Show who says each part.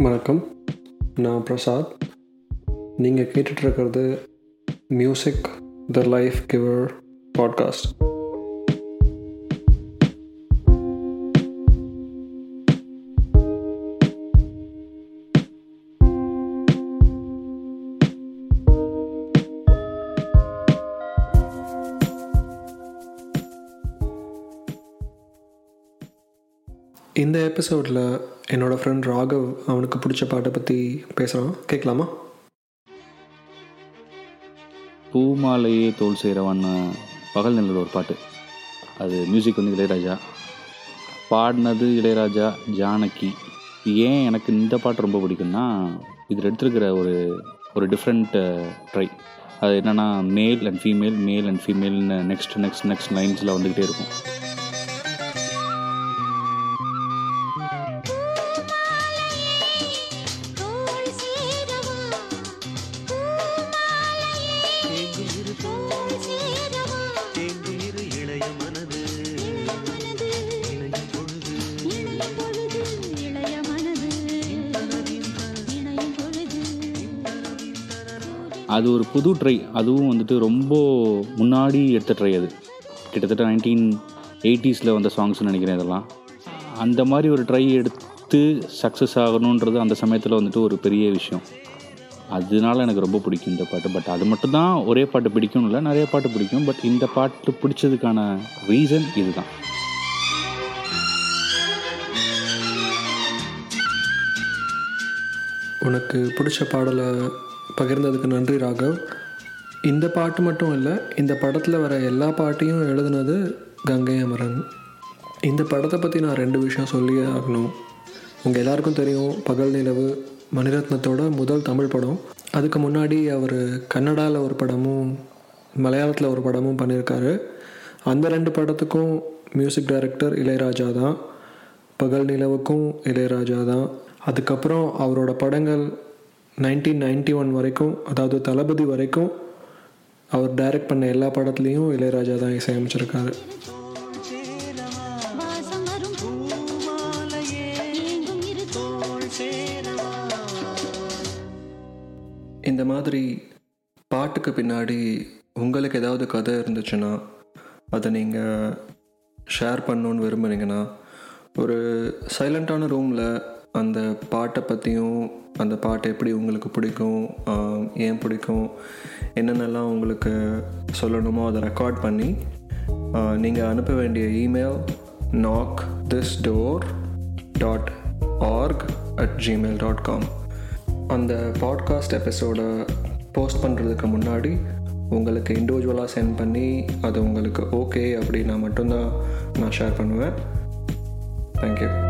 Speaker 1: வணக்கம். நான் பிரசாத். நீங்கள் கேட்டுட்ருக்கிறது music the life giver podcast இந்த எபிசோடில் என்னோடய ஃப்ரெண்ட் ராகவ் அவனுக்கு பிடிச்ச பாட்டை பற்றி பேசுகிறான் கேட்கலாமா
Speaker 2: பூமாலையே தோல் செய்கிறவன்னு பகல் நிலவில் ஒரு பாட்டு. அது மியூசிக் வந்து இளையராஜா. பாடினது இளையராஜா ஜானகி. ஏன் எனக்கு இந்த பாட்டு ரொம்ப பிடிக்கும்னா இதில் எடுத்துருக்கிற ஒரு ஒரு டிஃப்ரெண்ட் ட்ரை அது என்னென்னா male and female male and ஃபீமேல்னு next next next லைன்ஸில் வந்துக்கிட்டே இருக்கும். அது ஒரு புது ட்ரை அதுவும் வந்துட்டு ரொம்ப முன்னாடி எடுத்த ட்ரை அது. கிட்டத்தட்ட நைன்டீன் எயிட்டிஸில் வந்த சாங்ஸ்னு நினைக்கிறேன் இதெல்லாம். அந்த மாதிரி ஒரு ட்ரை எடுத்து சக்ஸஸ் ஆகணுன்றது அந்த சமயத்தில் வந்துட்டு ஒரு பெரிய விஷயம். அதனால எனக்கு ரொம்ப பிடிக்கும் இந்த பாட்டு. பட் அது மட்டும் தான் ஒரே பாட்டு பிடிக்கும் இல்லை நிறைய பாட்டு பிடிக்கும். பட் இந்த பாட்டு பிடிச்சதுக்கான ரீசன் இதுதான்.
Speaker 1: உனக்கு பிடிச்ச பாடலை பகிர்ந்ததுக்கு நன்றி ராகவ். இந்த பாட்டு மட்டும் இல்லை இந்த படத்தில் வர எல்லா பாட்டையும் எழுதுனது கங்கை அமரன். இந்த படத்தை பற்றி நான் ரெண்டு விஷயம் சொல்லியே ஆகணும். உங்கள் எல்லாருக்கும் தெரியும் பகல் நிலவு மணிரத்னத்தோட முதல் தமிழ் படம். அதுக்கு முன்னாடி அவர் கன்னடாவில் ஒரு படமும் மலையாளத்தில் ஒரு படமும் பண்ணியிருக்காரு. அந்த ரெண்டு படத்துக்கும் மியூசிக் டைரக்டர் இளையராஜா தான். பகல் நிலவுக்கும் இளையராஜா தான். அதுக்கப்புறம் அவரோட படங்கள் நைன்டீன் நைன்டி ஒன் வரைக்கும் அதாவது தளபதி வரைக்கும் அவர் டைரக்ட் பண்ண எல்லா படத்துலேயும் இளையராஜா தான் இசையமைச்சிருக்காரு இந்த மாதிரி பாட்டுக்கு பின்னாடி உங்களுக்கு ஏதாவது கதை இருந்துச்சுன்னா அதை நீங்கள் ஷேர் பண்ணணுன்னு விரும்புனீங்கன்னா ஒரு சைலண்ட்டான ரூமில் அந்த பாட்டை பற்றியும் அந்த பாட்டு எப்படி உங்களுக்கு பிடிக்கும் ஏன் பிடிக்கும் என்னென்னலாம் உங்களுக்கு சொல்லணுமோ அதை ரெக்கார்ட் பண்ணி நீங்கள் அனுப்ப வேண்டிய email knock this door dot org at Gmail dot com அந்த பாட்காஸ்ட் எபிசோடை போஸ்ட் பண்ணுறதுக்கு முன்னாடி உங்களுக்கு இண்டிவிஜுவலாக சென்ட் பண்ணி அது உங்களுக்கு ஓகே அப்படின்னா மட்டும்தான் நான் ஷேர் பண்ணுவேன். Thank you